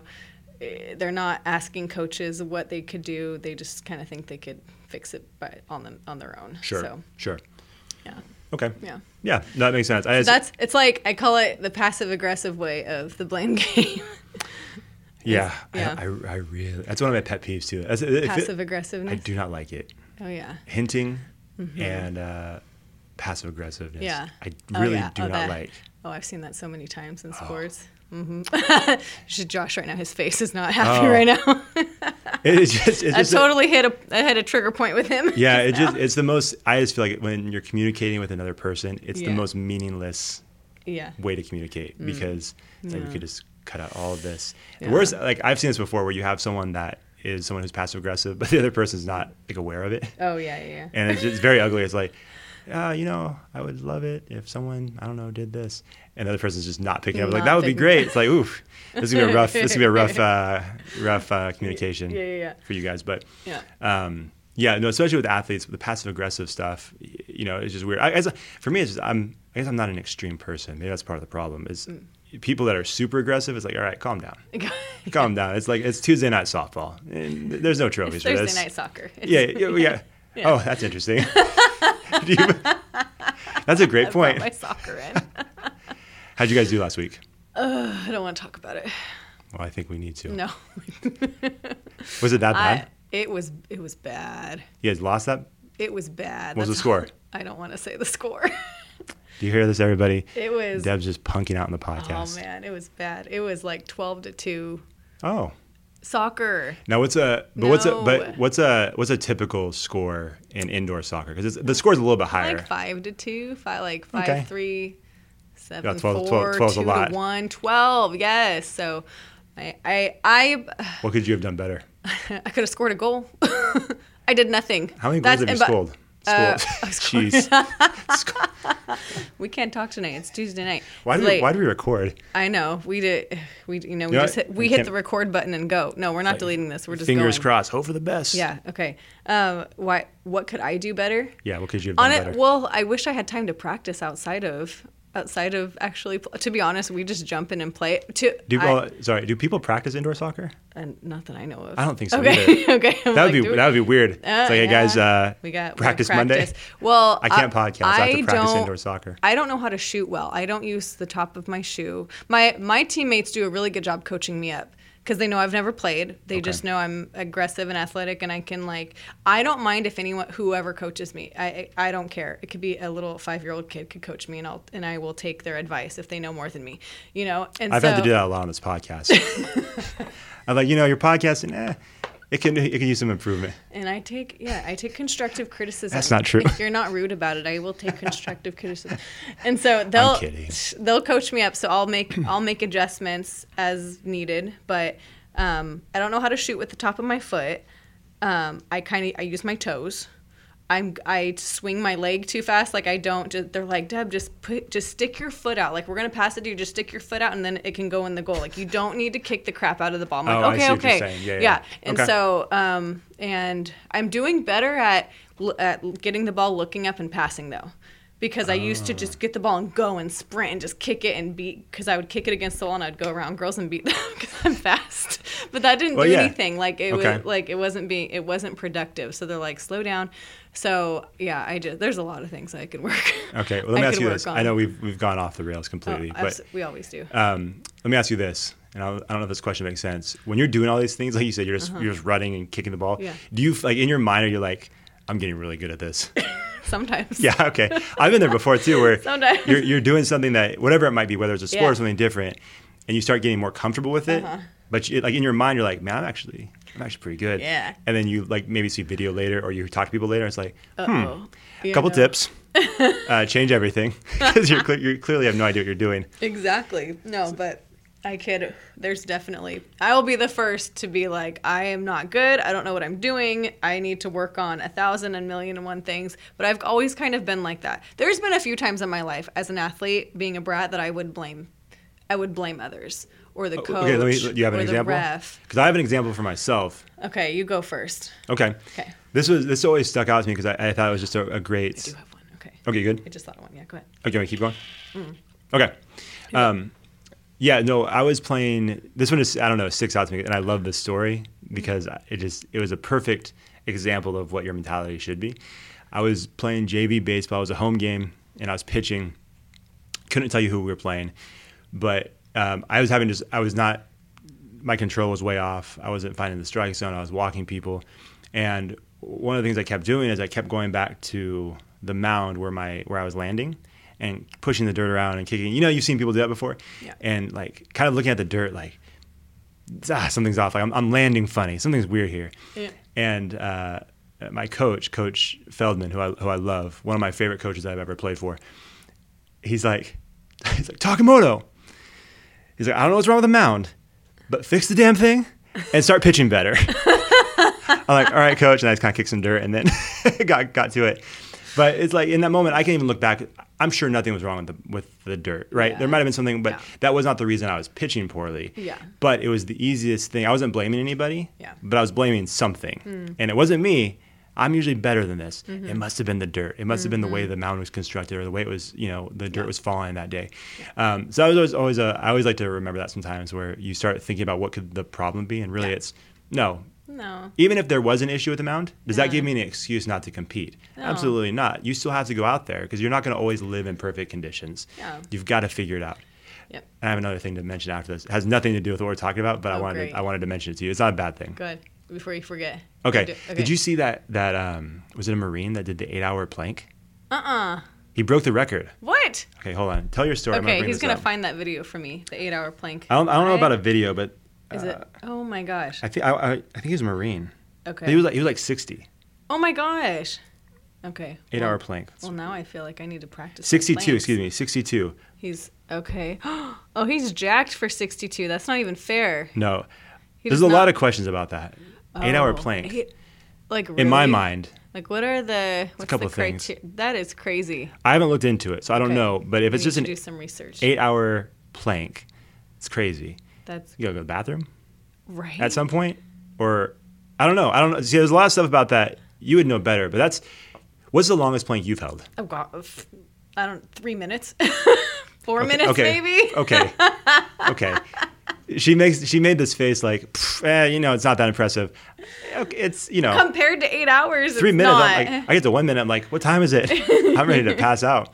eh, they're not asking coaches what they could do they just kind of think they could fix it by on them on their own Sure. so Sure. yeah Okay. yeah Yeah, no, that makes sense. Just, that's it's like i call it the passive aggressive way of the blame *laughs* game yeah, yeah. I, I, I really. That's one of my pet peeves too. It- passive I do not like it. oh yeah Hinting and uh, passive aggressiveness. Yeah. I Oh, really yeah. do Oh, not that- like. Oh, I've seen that so many times in sports. Mm-hmm. *laughs* Should Josh right now? His face is not happy Oh. right now. *laughs* It's just. It's I just a- totally hit a I hit a trigger point with him. yeah, *laughs* it just. It's the most. I just feel like when you're communicating with another person, it's the most meaningless yeah. way to communicate because it's like we Mm. Could just cut out all of this. The worst, like I've seen this before, where you have someone that is someone who's passive aggressive, *laughs* but the other person's not like aware of it, Oh yeah, yeah, yeah. and it's just very ugly. It's like, uh, you know, I would love it if someone I don't know did this, and the other person's just not picking up. Like that would be great. It's like, oof, this is gonna be a *laughs* rough. This is gonna be a rough, uh, rough uh, communication Yeah, yeah, yeah. for you guys. But Yeah. um, yeah, no, especially with athletes, the passive aggressive stuff, you know, it's just weird. I, as for me, it's just I'm, I guess I'm not an extreme person. Maybe that's part of the problem. Is Mm. People that are super aggressive, it's like, all right, calm down, *laughs* calm down. It's like it's Tuesday night softball. And there's no trophies It's for Thursday this. night soccer. It's- *laughs* Yeah, yeah, *laughs* yeah. Oh, that's interesting. You- that's a great I point. my soccer in. How'd you guys do last week? I don't want to talk about it. Well, I think we need to. No, Was it that I, bad? it was it was bad. you guys lost that? It was bad. What was the score? I don't want to say the score. Do you hear this, everybody? It was. Deb's just punking out in the podcast. oh man, it was bad. It was like twelve to two. Oh. Soccer. Now what's a but what's a but what's a what's a typical score in indoor soccer? Because the score's a little bit higher. Like five to two, five like five Okay. three, seven 12 four, 12 's a two lot. to one, 12, Yes. So, I I I, what could you have done better? *laughs* I could have scored a goal. *laughs* I did nothing. How many goals That's- have you scored? Uh, *laughs* Scored. Jeez. *laughs* We can't talk tonight. It's Tuesday night. why do we, why do we record? I know we did. We you know we You just what? hit, we I hit the record button and go. No, we're not deleting this. We're just Fingers going. crossed. Hope for the best. Yeah. Okay. Um. Why? What could I do better? Yeah. What could you have done On better? it. Well, I wish I had time to practice outside of outside of actually. To be honest, we just jump in and play. To do I- well, sorry. Do people practice indoor soccer? and not that I know of. I don't think so Okay. either. *laughs* okay. I'm That would like, be we- that would be weird. it's Uh, like, hey guys, uh, we got we practice, Monday. Well, I can't podcast. I, have to practice don't- indoor soccer. I don't know how to shoot well. I don't use the top of my shoe. My my teammates do a really good job coaching me up because they know I've never played. They just know I'm aggressive and athletic, and I can like. I don't mind if anyone, whoever coaches me. I I, I don't care. It could be a little five year old kid could coach me, and I'll and I will take their advice if they know more than me. You know. And I've so, had to do that a lot on this podcast. *laughs* I'm like, you know, your podcasting, eh, it can it can use some improvement. And I take yeah, I take constructive criticism. That's not true. If you're not rude about it, I will take constructive criticism. And so they'll they'll coach me up. So I'll make I'll make adjustments as needed. But um, I don't know how to shoot with the top of my foot. Um, I kind of I use my toes. I'm I swing my leg too fast. Like I don't. Just, they're like Deb, just put just stick your foot out. Like we're gonna pass it to you. Just stick your foot out, and then it can go in the goal. Like you don't need to kick the crap out of the ball. I'm like Oh, okay, okay, saying. Yeah, yeah. And Okay. so um, and I'm doing better at at getting the ball looking up and passing though. Because I used to just get the ball and go and sprint and just kick it and beat. Because I would kick it against the wall and I'd go around girls and beat *laughs* them because I'm fast. But that didn't Well, do yeah. anything. Like it Okay. was like it wasn't being it wasn't productive. So they're like slow down. So yeah, I just there's a lot of things I could work. *laughs* Okay, well, let me I ask you work this. on. I know we've we've gone off the rails Oh, completely, but we always do. um, let me ask you this. And I don't know if this question makes sense. When you're doing all these things, like you said, you're just you're just running and kicking the ball. Uh-huh. Yeah. Do you like in your mind are you like, I'm getting really good at this? *laughs* Sometimes. Yeah, okay. I've been there before too, where *laughs* Sometimes. you're you're doing something that whatever it might be, whether it's a sport Yeah. or something different, and you start getting more comfortable with it. Uh-huh. But you, like in your mind, you're like, man, I'm actually I'm actually pretty good. Yeah. And then you like maybe see video later, or you talk to people later. And it's like, Uh-oh. hmm, You couple know. tips, *laughs* uh, change everything because you clearly have no idea what you're doing. Exactly. No, but I could, There's definitely. I will be the first to be like, I am not good. I don't know what I'm doing. I need to work on a thousand and million and one things. But I've always kind of been like that. There's been a few times in my life as an athlete, being a brat, that I would blame. I would blame others or the coach Oh, okay, let me. You have an example? Because I have an example for myself. Okay, you go first. Okay. Okay. This was this always stuck out to me because I, I thought it was just a, a great. I do have one. Okay. Okay, good. I just thought of one. Yeah, go ahead. Okay, we keep going. Mm. Okay. Um, yeah, no, I was playing. This one is I don't know sticks out to me, and I love this story because it just it was a perfect example of what your mentality should be. I was playing JV baseball. It was a home game, and I was pitching. Couldn't tell you who we were playing, but um, I was having just I was not my control was way off. I wasn't finding the strike zone. I was walking people, and one of the things I kept doing is I kept going back to the mound where my where I was landing, and pushing the dirt around and kicking. You know, you've seen people do that before, Yeah. and like kind of looking at the dirt, like ah, something's off. Like I'm, I'm landing funny. Something's weird here. Yeah. And uh, my coach, Coach Feldman, who I who I love, one of my favorite coaches I've ever played for. He's like, *laughs* he's like Takamoto. He's like, I don't know what's wrong with the mound, but fix the damn thing and start pitching better. *laughs* I'm like, all right, coach, and I just kind of kicked some dirt and then *laughs* got got to it. But it's like in that moment, I can't even look back. I'm sure nothing was wrong with the with the dirt, right? Yeah. There might have been something, but Yeah. that was not the reason I was pitching poorly. Yeah. But it was the easiest thing. I wasn't blaming anybody. Yeah. But I was blaming something, and it wasn't me. I'm usually better than this. Mm-hmm. It must have been the dirt. It must have been the way the mound was constructed, or the way it was, you know, the dirt was falling that day. Um, so I was always, always a, I always like to remember that sometimes, where you start thinking about what could the problem be, and really Yeah. it's no. No. Even if there was an issue with the mound, does that give me an excuse not to compete? No. Absolutely not. You still have to go out there because you're not going to always live in perfect conditions. Yeah. You've got to figure it out. Yep. And I have another thing to mention after this. It has nothing to do with what we're talking about, but I Oh, wanted great. to, I wanted to mention it to you. It's not a bad thing. Good. Before you forget. Okay. Do- Did you see that that um was it a Marine that did the eight hour plank? Uh-uh. He broke the record. What? Okay, hold on. Tell your story. I'm gonna Okay, he's gonna up. find that video for me. The eight-hour plank. I don't, I don't know about a video, but Is it? Uh, oh my gosh. I think I, I, I think he was a Marine. Okay. He was like he was like sixty. oh my gosh. Okay. Eight well, hour plank. Well, now I feel like I need to practice. 62, excuse me, 62. He's okay. *gasps* Oh, he's jacked for 62. That's not even fair. No. He There's a lot of questions about that. Eight hour Oh, plank. he- like In my mind, Like what are the what's couple the of things. criteria? That is crazy. I haven't looked into it, so I don't Okay. know. But if it's just to an do some research. eight hour plank, it's crazy. That's You gotta go to the bathroom right. at some point, or I don't know. I don't know. See, there's a lot of stuff about that you would know better. But that's what's the longest plank you've held? Oh God, I don't. Three minutes. *laughs* Four Okay, minutes, okay, maybe. okay, okay. She makes she made this face like, eh, you know, it's not that impressive. Okay, it's you know, Compared to eight hours, three it's minutes. Like, I get to one minute. I'm like, what time is it? *laughs* I'm ready to pass out.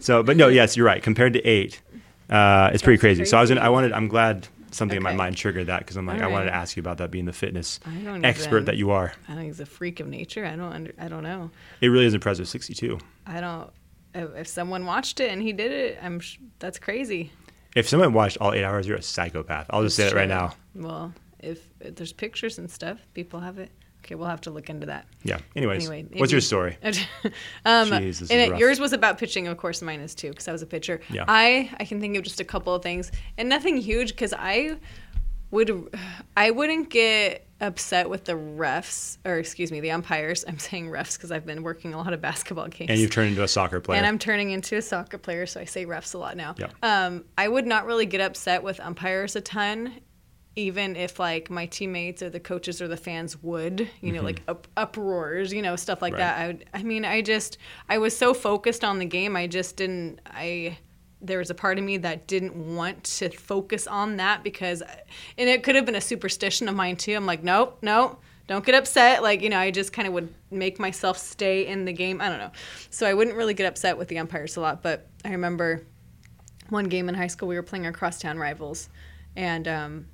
So, but no, yes, you're right. Compared to eight, uh, it's pretty That's crazy. So I was, in, crazy. I wanted, I'm glad something in my mind triggered that because I'm like, All I wanted to ask you about that being the fitness expert even- that you are. I think he's a freak of nature. I don't. Under, I don't know. It really is impressive. 62. I don't. If, if someone watched it and he did it, I'm. Sh- that's crazy. If someone watched all eight hours, you're a psychopath. I'll just say it right now. Well, if, if there's pictures and stuff, people have it. Okay, we'll have to look into that. Yeah. Anyways, Anyway, what's your story? *laughs* um, Jeez, and it, yours was about pitching, of course. Mine is too, because I was a pitcher. Yeah. I I can think of just a couple of things, and nothing huge, because I would I wouldn't get upset with the refs or excuse me the umpires. I'm saying refs because I've been working a lot of basketball games. And you've turned into a soccer player. And I'm turning into a soccer player, so I say refs a lot now. Yeah. Um, I would not really get upset with umpires a ton, even if like my teammates or the coaches or the fans would, you know, like up, uproars, you know, stuff like Mm-hmm. Right. that. I would. I mean, I just I was so focused on the game, I just didn't. I there was a part of me that didn't want to focus on that because, and it could have been a superstition of mine too. I'm like, nope, nope don't get upset. Like, you know, I just kind of would make myself stay in the game. I don't know. So I wouldn't really get upset with the umpires a lot. But I remember one game in high school, we were playing our crosstown rivals. And um,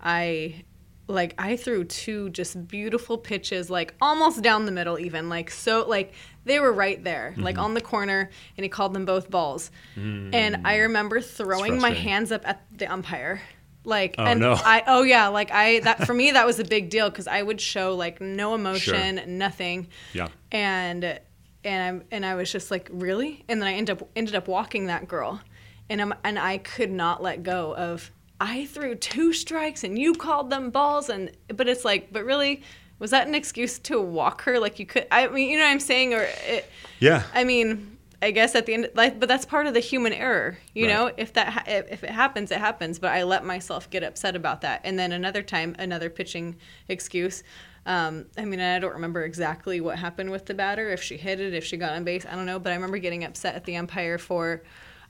I, like, I threw two just beautiful pitches, like almost down the middle, even. Like, so, like, they were right there, like Mm-hmm. on the corner. And he called them both balls. And I remember throwing my hands up at the umpire. Like Oh, and no. I oh yeah like I that for me that was a big deal because I would show like no emotion nothing yeah. and and I and I was just like really and then I ended up ended up walking that girl and I'm and I could not let go of I threw two strikes and you called them balls and but it's like but really was that an excuse to walk her like you could I mean you know what I'm saying or it, Yeah. I mean I guess at the end like but that's part of the human error you Right. know if that if if it happens it happens but I let myself get upset about that and then another time another pitching excuse um, I mean, I don't remember exactly what happened with the batter, if she hit it, if she got on base, I don't know. But I remember getting upset at the umpire for,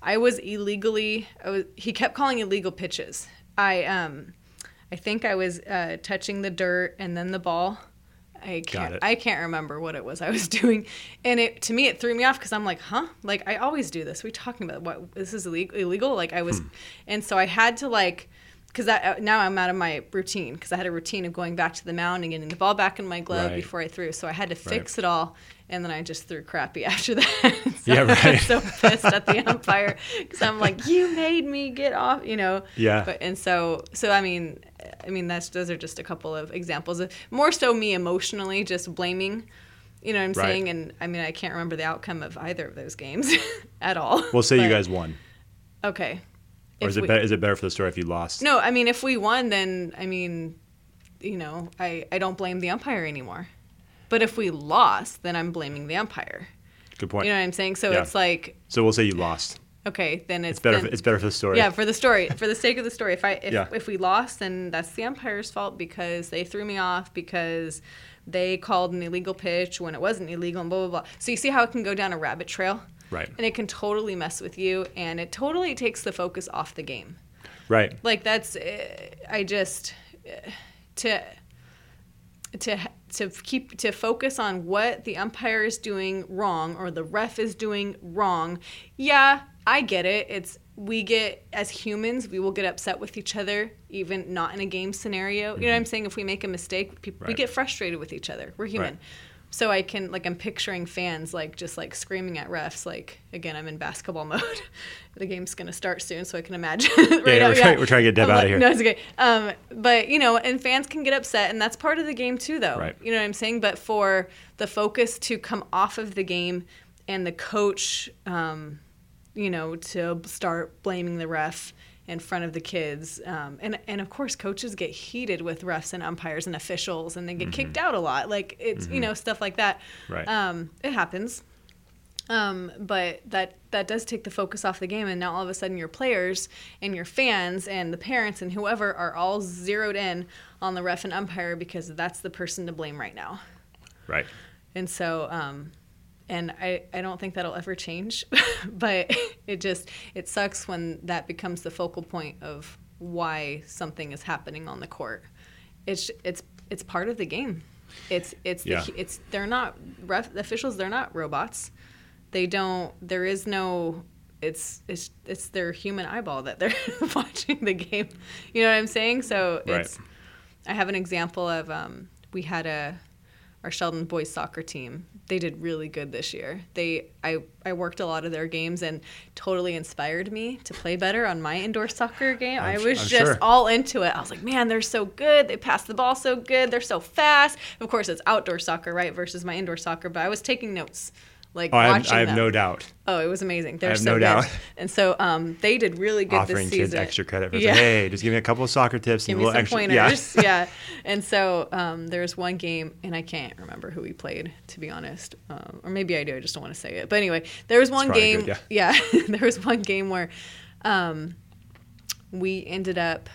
I was illegally, I was, he kept calling illegal pitches. I, um, I think I was uh, touching the dirt and then the ball. I can't, it. I can't remember what it was I was *laughs* doing, and it to me it threw me off because I'm like, huh, like I always do this. We talking about what this is illegal? Illegal? Like I was, and so I had to like because uh, now I'm out of my routine because I had a routine of going back to the mound and getting the ball back in my glove Right. before I threw. So I had to fix Right. it all, and then I just threw crappy *laughs* after that. *laughs* so Yeah, I was right. so pissed at the *laughs* umpire because I'm like, you made me get off, you know. Yeah. But and so so I mean, uh, I mean that's those are just a couple of examples of more so me emotionally just blaming. You know what I'm Right. saying? And I mean, I can't remember the outcome of either of those games at all. We'll say you guys won. Okay. Or is it, we- better, is it better for the story if you lost? no, I mean, if we won, then I mean, you know, I, I don't blame the umpire anymore. But if we lost, then I'm blaming the umpire. Good point. You know what I'm saying? So Yeah. it's like, so we'll say you lost. okay, then it's, It's better. then- for, it's better for the story. yeah, for the story, for the sake of the story. If I if, Yeah. if we lost, then that's the umpire's fault because they threw me off because they called an illegal pitch when it wasn't illegal and blah blah blah. So you see how it can go down a rabbit trail, Right. and it can totally mess with you, and it totally takes the focus off the game. Right. like that's uh, i just uh, to to to keep to focus on what the umpire is doing wrong or the ref is doing wrong yeah i get it it's we get as humans we will get upset with each other even not in a game scenario you know what i'm saying if we make a mistake people, we get frustrated with each other we're human Right. So I can like I'm picturing fans like just like screaming at refs like again I'm in basketball *laughs* mode. the game's gonna start soon, so I can imagine. *laughs* right yeah, we're trying- we're trying to get Deb I'm outta like- here. No, it's okay. Um, but you know, and fans can get upset, and that's part of the game too, though. Right. You know what I'm saying? But for the focus to come off of the game and the coach, um, you know, to start blaming the ref in front of the kids, um, and and of course, coaches get heated with refs and umpires and officials, and they get kicked out a lot. Like it's you know stuff like that. Mm-hmm. Right. Um, it happens. Um, but that that does take the focus off the game, and now all of a sudden your players and your fans and the parents and whoever are all zeroed in on the ref and umpire because that's the person to blame right now. Right. And so, um, and I, I don't think that'll ever change, *laughs* but it just it sucks when that becomes the focal point of why something is happening on the court. It's it's it's part of the game. It's it's Yeah. the, it's they're not ref officials. They're not robots. They don't. There is no. It's it's it's their human eyeball that they're *laughs* watching the game. You know what I'm saying? So Right. it's. I have an example of um, we had a our Sheldon boys soccer team. They did really good this year. They I I worked a lot of their games and totally inspired me to play better on my indoor soccer game. i I'm was su- I'm just sure. all into it. I was like, man, they're so good. They pass the ball so good. They're so fast. Of course, it's outdoor soccer, right, versus my indoor soccer. But I was taking notes, like Oh, I have, I have no doubt. Oh, it was amazing. They're have so no good. doubt. And so um, they did really good Offering this season. kids extra credit for Yeah. saying, hey, just give me a couple of soccer tips Give and a little extra. pointers. Yeah. *laughs* Yeah. And so um, there was one game, and I can't remember who we played, to be honest. Um, or maybe I do. I just don't want to say it. But anyway, there was one game. good, yeah. *laughs* there was one game where um, we ended up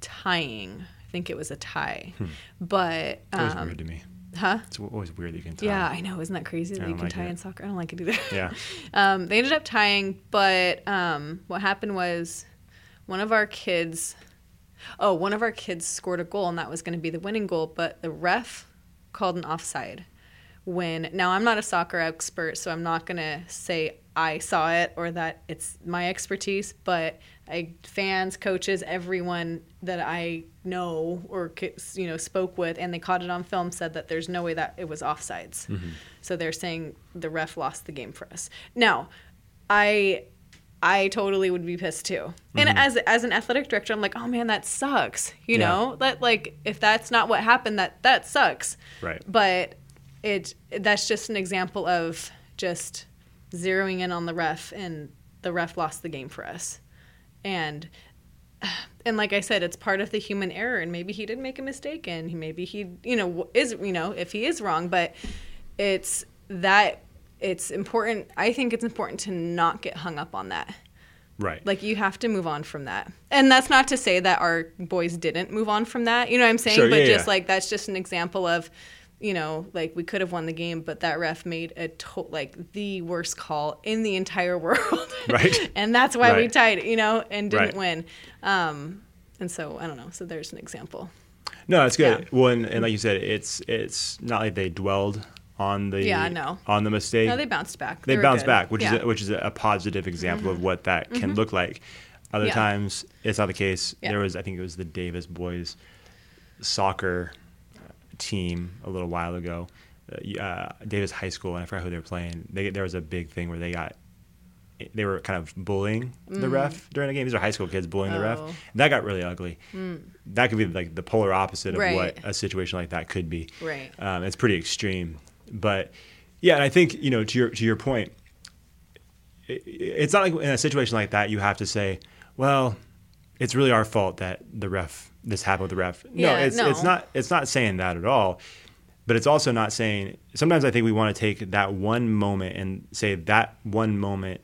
tying. I think it was a tie. But, It's always um, weird to me. Huh? It's always weird that you can tell. Yeah, I know. Isn't that crazy that you can like tie it. in soccer? I don't like it either. Yeah. *laughs* Um, they ended up tying, but um, what happened was one of our kids, oh, one of our kids scored a goal, and that was going to be the winning goal, but the ref called an offside. When now I'm not a soccer expert, so I'm not going to say I saw it or that it's my expertise, but I fans, coaches, everyone that I know or you know spoke with, and they caught it on film, said that there's no way that it was offsides. Mm-hmm. So they're saying the ref lost the game for us. Now, I I totally would be pissed too. And mm-hmm. as as an athletic director, I'm like, oh man, that sucks. You Yeah. know, that like if that's not what happened, that that sucks. Right. But it that's just an example of just zeroing in on the ref, and the ref lost the game for us. And *sighs* and like I said, it's part of the human error, and maybe he did make a mistake, and he, maybe he, you know, is you know, if he is wrong, but it's that it's important. I think it's important to not get hung up on that. Right. Like you have to move on from that, and that's not to say that our boys didn't move on from that. You know what I'm saying? Sure, but yeah, just yeah. like that's just an example of. You know, like we could have won the game, but that ref made a to- like the worst call in the entire *laughs* world, Right. and that's why we tied. You know, and didn't Right. win. Um, and so I don't know. So there's an example. No, it's good. Yeah. Well, and, and like you said, it's it's not like they dwelled on the Yeah, no. on the mistake. No, they bounced back. they were bounced good. back, which Yeah. Mm-hmm. is a, which is a positive example of what that can look like. Other Yeah. times, it's not the case. There was, I think it was the Davis boys soccer team a little while ago, uh, uh, Davis High School, and I forgot who they were playing. They, there was a big thing where they got. They were kind of bullying the ref during the game. These are high school kids bullying the ref. Mm. Oh. That got really ugly. That could be like the polar opposite of Right. what a situation like that could be. Right. Um, it's pretty extreme, but yeah, and I think you know to your to your point, it, it's not like in a situation like that you have to say, well, it's really our fault that the ref this happened with the ref. No, Yeah, it's no. it's not it's not saying that at all. But it's also not saying. Sometimes I think we want to take that one moment and say that one moment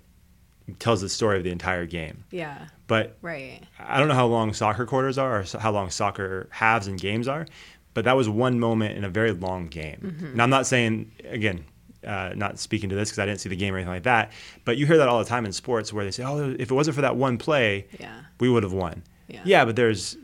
tells the story of the entire game. Yeah. But Right. I don't know how long soccer quarters are or how long soccer halves and games are, but that was one moment in a very long game. Mm-hmm. And I'm not saying, again, uh, not speaking to this because I didn't see the game or anything like that, but you hear that all the time in sports where they say, oh, if it wasn't for that one play, Yeah. we would have won. Yeah. but there's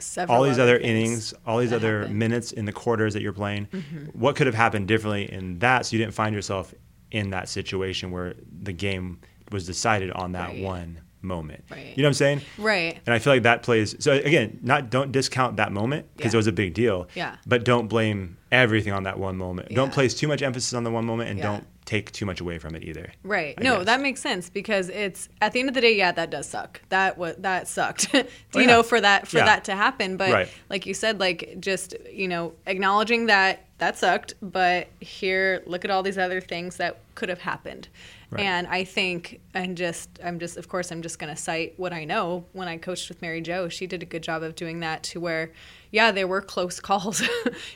Several all these other things innings, all these other happened. minutes in the quarters that you're playing. Mm-hmm. What could have happened differently in that so you didn't find yourself in that situation where the game was decided on that Right. one moment? Right. You know what I'm saying? Right. And I feel like that plays. So again, not don't discount that moment because Yeah. it was a big deal. Yeah. But don't blame everything on that one moment. Don't place too much emphasis on the one moment, and Yeah. don't take too much away from it either. Right. I no, guess. that makes sense because it's at the end of the day, yeah, that does suck. That was that sucked. *laughs* Oh, Do Oh, you yeah. know for that for Yeah. that to happen? But Right. like you said, like just you know acknowledging that that sucked, but here look at all these other things that could have happened. Right. And I think, and just, I'm just, of course, I'm just going to cite what I know. When I coached with Mary Jo, she did a good job of doing that to where, yeah, there were close *laughs* calls.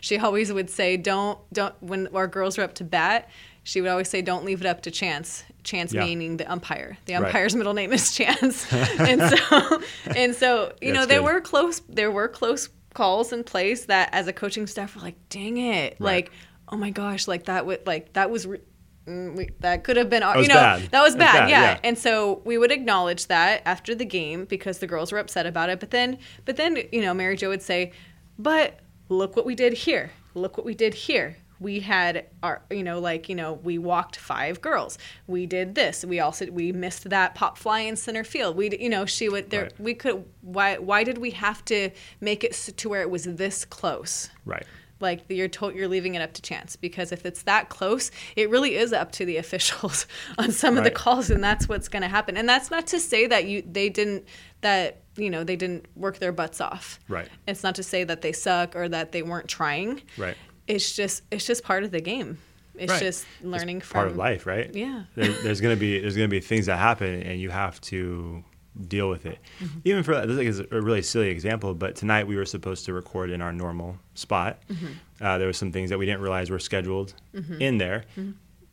she always would say, don't, don't, when our girls were up to bat, she would always say, don't leave it up to chance. Chance Yeah. meaning the umpire. The Right. umpire's middle name is Chance. *laughs* and so, and so, you know, That's there good. were close, there were close calls in place that as a coaching staff, we're like, dang it. Right. Like, oh my gosh, like that would, like, that was, re- mm, we, that could have been, our you know, bad. that was That was bad, bad, yeah. yeah. And so we would acknowledge that after the game because the girls were upset about it. But then, but then, you know, Mary Jo would say, "But look what we did here. Look what we did here. We had our, you know, like you know, we walked five girls. We did this. We also we missed that pop fly in center field. We, you know, she would there. Right. We could. Why? Why did we have to make it to where it was this close? Right. like you're told you're leaving it up to chance because if it's that close it really is up to the *laughs* officials on some of the calls and that's what's going to happen and that's not to say that you they didn't that you know they didn't work their butts off Right. it's not to say that they suck or that they weren't trying Right. It's just it's just part of the game it's Right. just learning from Part of life, right? Yeah. There, there's gonna be there's gonna be things that happen, and you have to deal with it. Mm-hmm. Even for this is a really silly example, but tonight we were supposed to record in our normal spot. Mm-hmm. Uh, there were some things that we didn't realize were scheduled in there.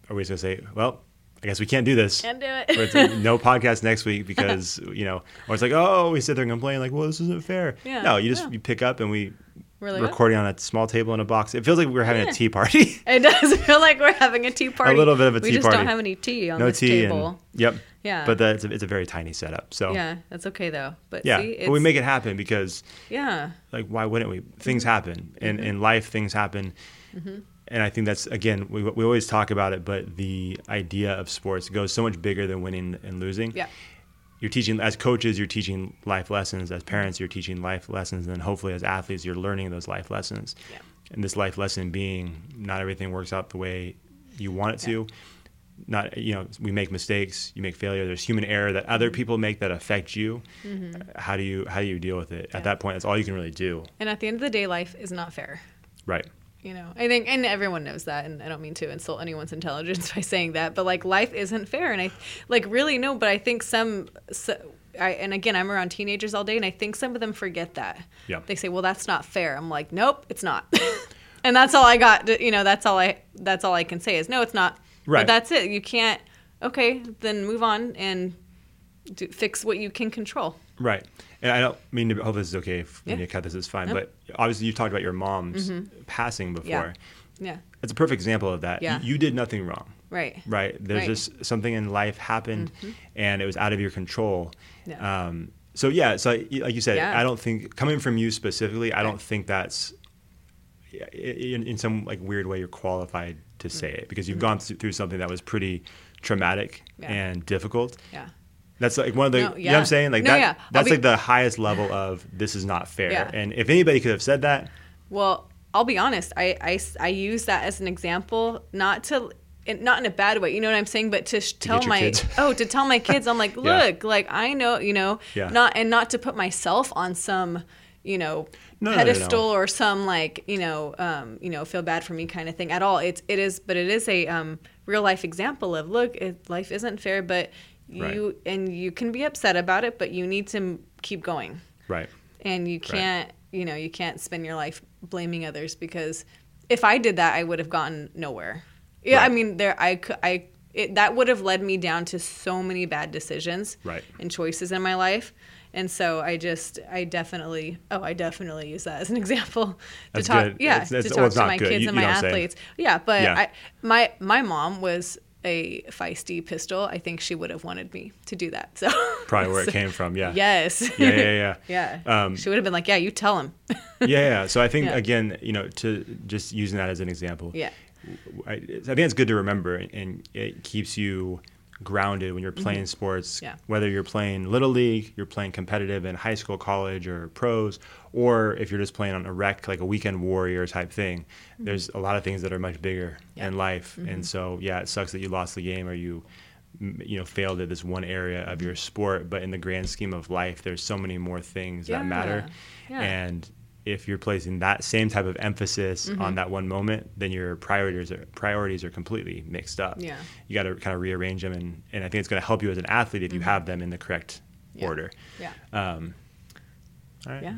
Are we just gonna say, well, I guess we can't do this? and do it it's like, no *laughs* podcast next week because you know, or it's like, oh, we sit there and complain like, well, this isn't fair. Yeah, no, you just yeah. you pick up and we Really? recording on a small table in a box. It feels like we're having a tea party. *laughs* it does *laughs* feel like we're having a tea party A little bit of a we tea party. We just don't have any tea on no this tea table and yep. Yeah. But that's a, it's a very tiny setup. So yeah that's okay though but yeah, see, but we make it happen because yeah like why wouldn't we? Things Mm-hmm. happen, and in life things happen. And I think that's again we we always talk about it, but the idea of sports goes so much bigger than winning and losing. yeah you're teaching as coaches you're teaching life lessons. As parents you're teaching life lessons. And then hopefully as athletes you're learning those life lessons. Yeah. and this life lesson being not everything works out the way you want it to. Not you know we make mistakes you make failure. There's human error that Mm-hmm. other people make that affect you. How do you how do you deal with it? Yeah. at that point that's all you can really do. And at the end of the day life is not fair. Right you know i think and everyone knows that and i don't mean to insult anyone's intelligence *laughs* by saying that but like life isn't fair and i like really no but i think some so, I and again I'm around teenagers all day, and I think some of them forget that. Yeah. They say, "Well, that's not fair." I'm like, "Nope, it's not." *laughs* and that's all I got. To, you know, that's all I that's all I can say is no, it's not. Right. But that's it. You can't. Okay, then move on and do, fix what you can control. Right. And I don't mean to, hope this is okay. If Yeah. to cut this, it's fine. But obviously, you talked about your mom's passing before. Yeah. Yeah. It's a perfect example of that. Yeah. You, you did nothing wrong. Right. Right. There's Right. just something in life happened and it was out of your control. Yeah. Um, so, yeah, so like you said, Yeah. I don't think, coming from you specifically, I don't think that's in, in some like weird way you're qualified to say it because you've gone through something that was pretty traumatic Mm-hmm. Yeah. and difficult. Yeah. That's like one of the, No, you know what I'm saying? Like No, that, yeah. That's be- like the highest level of this is not fair. Yeah. And if anybody could have said that, Well, I'll be honest. I I use that as an example, not to, not in a bad way. You know what I'm saying? But to sh- tell my, kids. oh, to tell my kids, I'm like, *laughs* Yeah. look, like I know, you know, Yeah. not and not to put myself on some, you know, No, no, no, pedestal or some like, you know, um, you know, feel bad for me kind of thing at all. It's it is, but it is a um, real life example of look, it, life isn't fair, but you and you can be upset about it, but you need to m- keep going right. and you can't you know you can't spend your life blaming others because if i did that i would have gotten nowhere yeah i mean there i could i it, that would have led me down to so many bad decisions Right. and choices in my life and so i just i definitely oh i definitely use that as an *laughs* example to That's talk good. yeah It's- it's- to talk it's to my good. kids You- and my athletes yeah but Yeah. i my my mom was a feisty pistol i think she would have wanted me to do that so Probably where it *laughs* came from. Yeah. yes Yeah, yeah, yeah. *laughs* yeah. Um, she would have been like, "Yeah, you tell him." *laughs* yeah, yeah. So I think Yeah. again, you know, to just using that as an example. yeah. I, I think it's good to remember, and it keeps you grounded when you're playing sports. Mm-hmm. Yeah. Whether you're playing little league, you're playing competitive in high school, college, or pros, or if you're just playing on a rec, like a weekend warrior type thing. There's a lot of things that are much bigger Mm-hmm. Yeah. Mm-hmm. in life, and so yeah, it sucks that you lost the game or you. You know, failed at this one area of your sport, but in the grand scheme of life, there's so many more things that matter. Yeah. And if you're placing that same type of emphasis Mm-hmm. on that one moment, then your priorities are priorities are completely mixed up. Yeah. You got to kind of rearrange them, and, and I think it's going to help you as an athlete if you have them in the correct Mm-hmm. Yeah. order. Yeah. Um, all right. Yeah.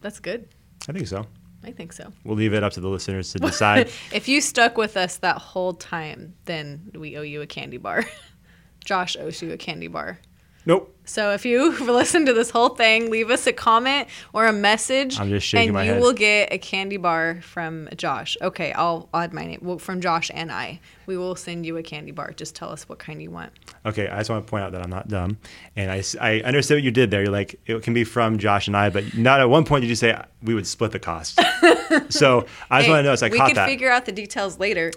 That's good. I think so. I think so. We'll leave it up to the listeners to *laughs* decide. if you stuck with us that whole time, then we owe you a candy bar. *laughs* Josh owes you a candy bar. Nope. So if you *laughs* listened to this whole thing, leave us a comment or a message, I'm just shaking and my you head. will get a candy bar from Josh. Okay, I'll add my name well, from Josh and I. We will send you a candy bar. Just tell us what kind you want. Okay, I just want to point out that I'm not dumb, and I, I understood what you did there. You're like it can be from Josh and I, but not at one point did you say we would split the cost. *laughs* so I just Hey, want to know. So I we caught could that. figure out the details later.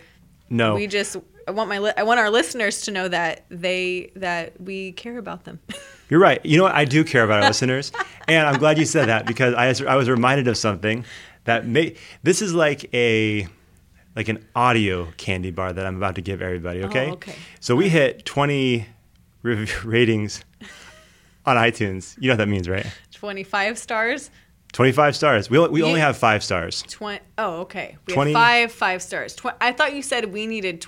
no, We just I want my li- I want our listeners to know that they that we care about them. *laughs* You're right. You know what? I do care about our listeners, and I'm glad you said that because I, was- I was reminded of something that may. This is like a like an audio candy bar that I'm about to give everybody. Okay. Oh, okay. So we hit 20 rev- *laughs* ratings on iTunes. You know what that means, right? 25 stars. 25 stars. We only, we You- only have five stars. 20 Oh, okay. We 20 have 5 5 stars. Tw- I thought you said we needed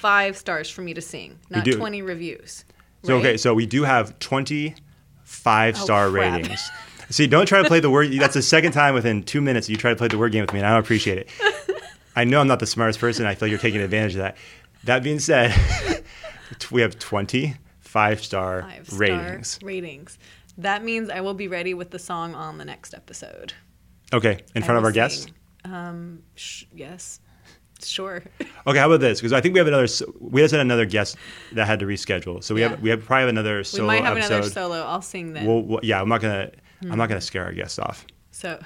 25 stars for me to sing, not do. 20 reviews. So okay, so we do have 25 star Oh, ratings. See, don't try to play the word. That's the second time within two minutes you try to play the word game with me, and I don't appreciate it. I know I'm not the smartest person. I feel like you're taking advantage of that. That being said, *laughs* we have 25 star Five star ratings. ratings. That means I will be ready with the song on the next episode. Okay, in front of our guests. Um, sh- yes, sure. *laughs* Okay, how about this? Because I think we have another. We just had another guest that had to reschedule. So we Yeah. have we have probably have another we solo might have episode. another solo. I'll sing then. We'll, we'll- yeah, I'm not gonna. I'm not gonna scare our guests off. so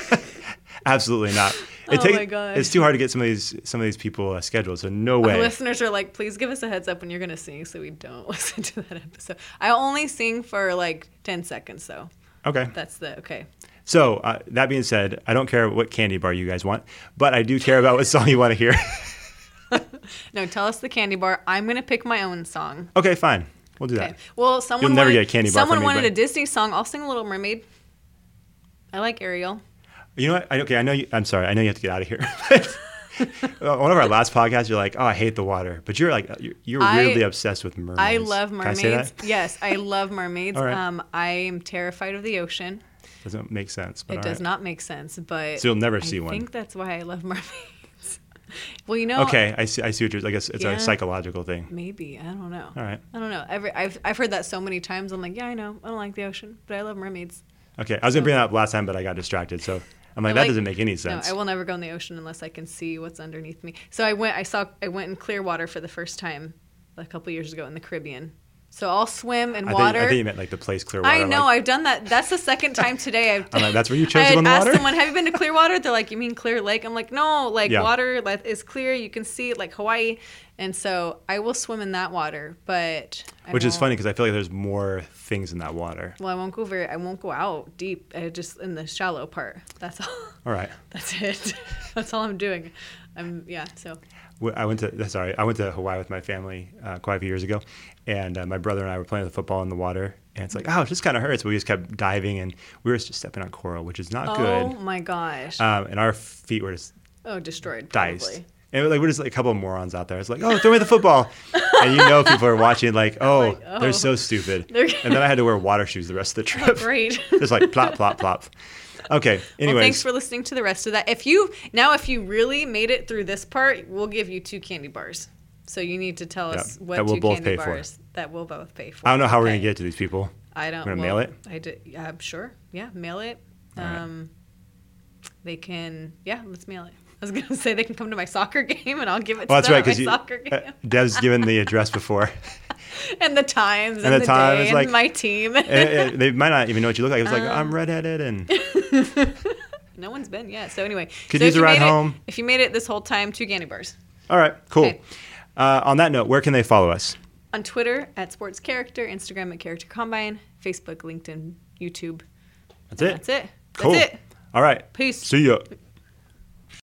*laughs* Absolutely not. *laughs* Oh take- my God. It's too hard to get some of these some of these people uh, scheduled. So no Our way. listeners are like, please give us a heads up when you're gonna sing, so we don't listen to that episode. I only sing for like ten seconds, though. Okay. That's the okay. So uh, that being said, I don't care what candy bar you guys want, but I do care about what song you want to hear. *laughs* No, tell us the candy bar. I'm gonna pick my own song. okay, fine. We'll do Okay. that. Well, someone You'll never wanted, get a candy bar Someone me, wanted but- a Disney song. I'll sing a Little Mermaid. I like Ariel. You know what? I, okay, I know. You, I'm sorry. I know you have to get out of here. *laughs* One of our last podcasts, you're like, "Oh, I hate the water," but you're like, you're, you're I- weirdly obsessed with mermaids. I love I mermaids. that? yes, I love mermaids. *laughs* Right. Um, I am terrified of the ocean. Doesn't make sense. But It does right. not make sense, but So you'll never I see one. think that's why I love *laughs* mermaids. well, you know, Okay, I see. I see what you're. I guess it's Yeah. a psychological thing. maybe I don't know. All right. I don't know. Every, I've I've heard that so many times. I'm like, yeah, I know. I don't like the ocean, but I love mermaids. Okay, I was gonna bring that up last time, but I got distracted. So I'm like, I that doesn't make any sense. No, I will never go in the ocean unless I can see what's underneath me. So I went. I saw. I went in clear water for the first time a couple years ago in the Caribbean. So I'll swim in I water. think, I think you meant like the place Clearwater. I know. Like, I've done that. That's the second time today. I've *laughs* like, that's where you *laughs* chose I to go asked water? someone, "Have you been to Clearwater?" They're like, "You mean Clear Lake?" I'm like, "No, like Yeah. water is clear. You can see it, like Hawaii." And so I will swim in that water, but I which is funny because I feel like there's more things in that water. Well, I won't go very. I won't go out deep. I just in the shallow part. That's all. All right. *laughs* That's it. That's all I'm doing. I'm yeah. So I went to sorry, I went to Hawaii with my family uh, quite a few years ago, and uh, my brother and I were playing the football in the water, and it's like, oh, it just kind of hurts. But we just kept diving, and we were just stepping on coral, which is not oh good. Oh my gosh. Um, and our feet were just oh, destroyed. diced. And like we're just like a couple of morons out there. It's like, oh, throw me the football, and you know people are watching, like, *laughs* oh, Like, oh. they're so stupid. They're- and then I had to wear water shoes the rest of the *laughs* Oh, trip. great. *laughs* just like plop, plop, plop. Okay. Anyways, Well, thanks for listening to the rest of that. If you now, if you really made it through this part, we'll give you two candy bars. So you need to tell us Yeah, what that we'll two both candy pay for. bars that we'll both pay for. I don't know how we're gonna get to these people. I don't. We're gonna well, mail it? I did. I'm sure. Yeah, mail it. All right. Um, they can. Yeah, let's mail it. I was gonna *laughs* say they can come to my soccer *laughs* game and I'll give it to Well, that's them right at my because you, soccer game uh, Dev's given the address before. *laughs* *laughs* and the times and, the the, time, day it's and like- my team. And- and *laughs* they might not even know what you look like. It was like Uh. I'm redheaded, and *laughs* no one's been yet. So anyway, Could so use if a you ride made it- home. if you made it this whole time, two candy bars. all right, cool. Okay. Uh, on that note, where can they follow us? on Twitter at Sports Character, Instagram at Character Combine, Facebook, LinkedIn, YouTube. That's it. That's it. Cool. That's it. All right. Peace. See ya.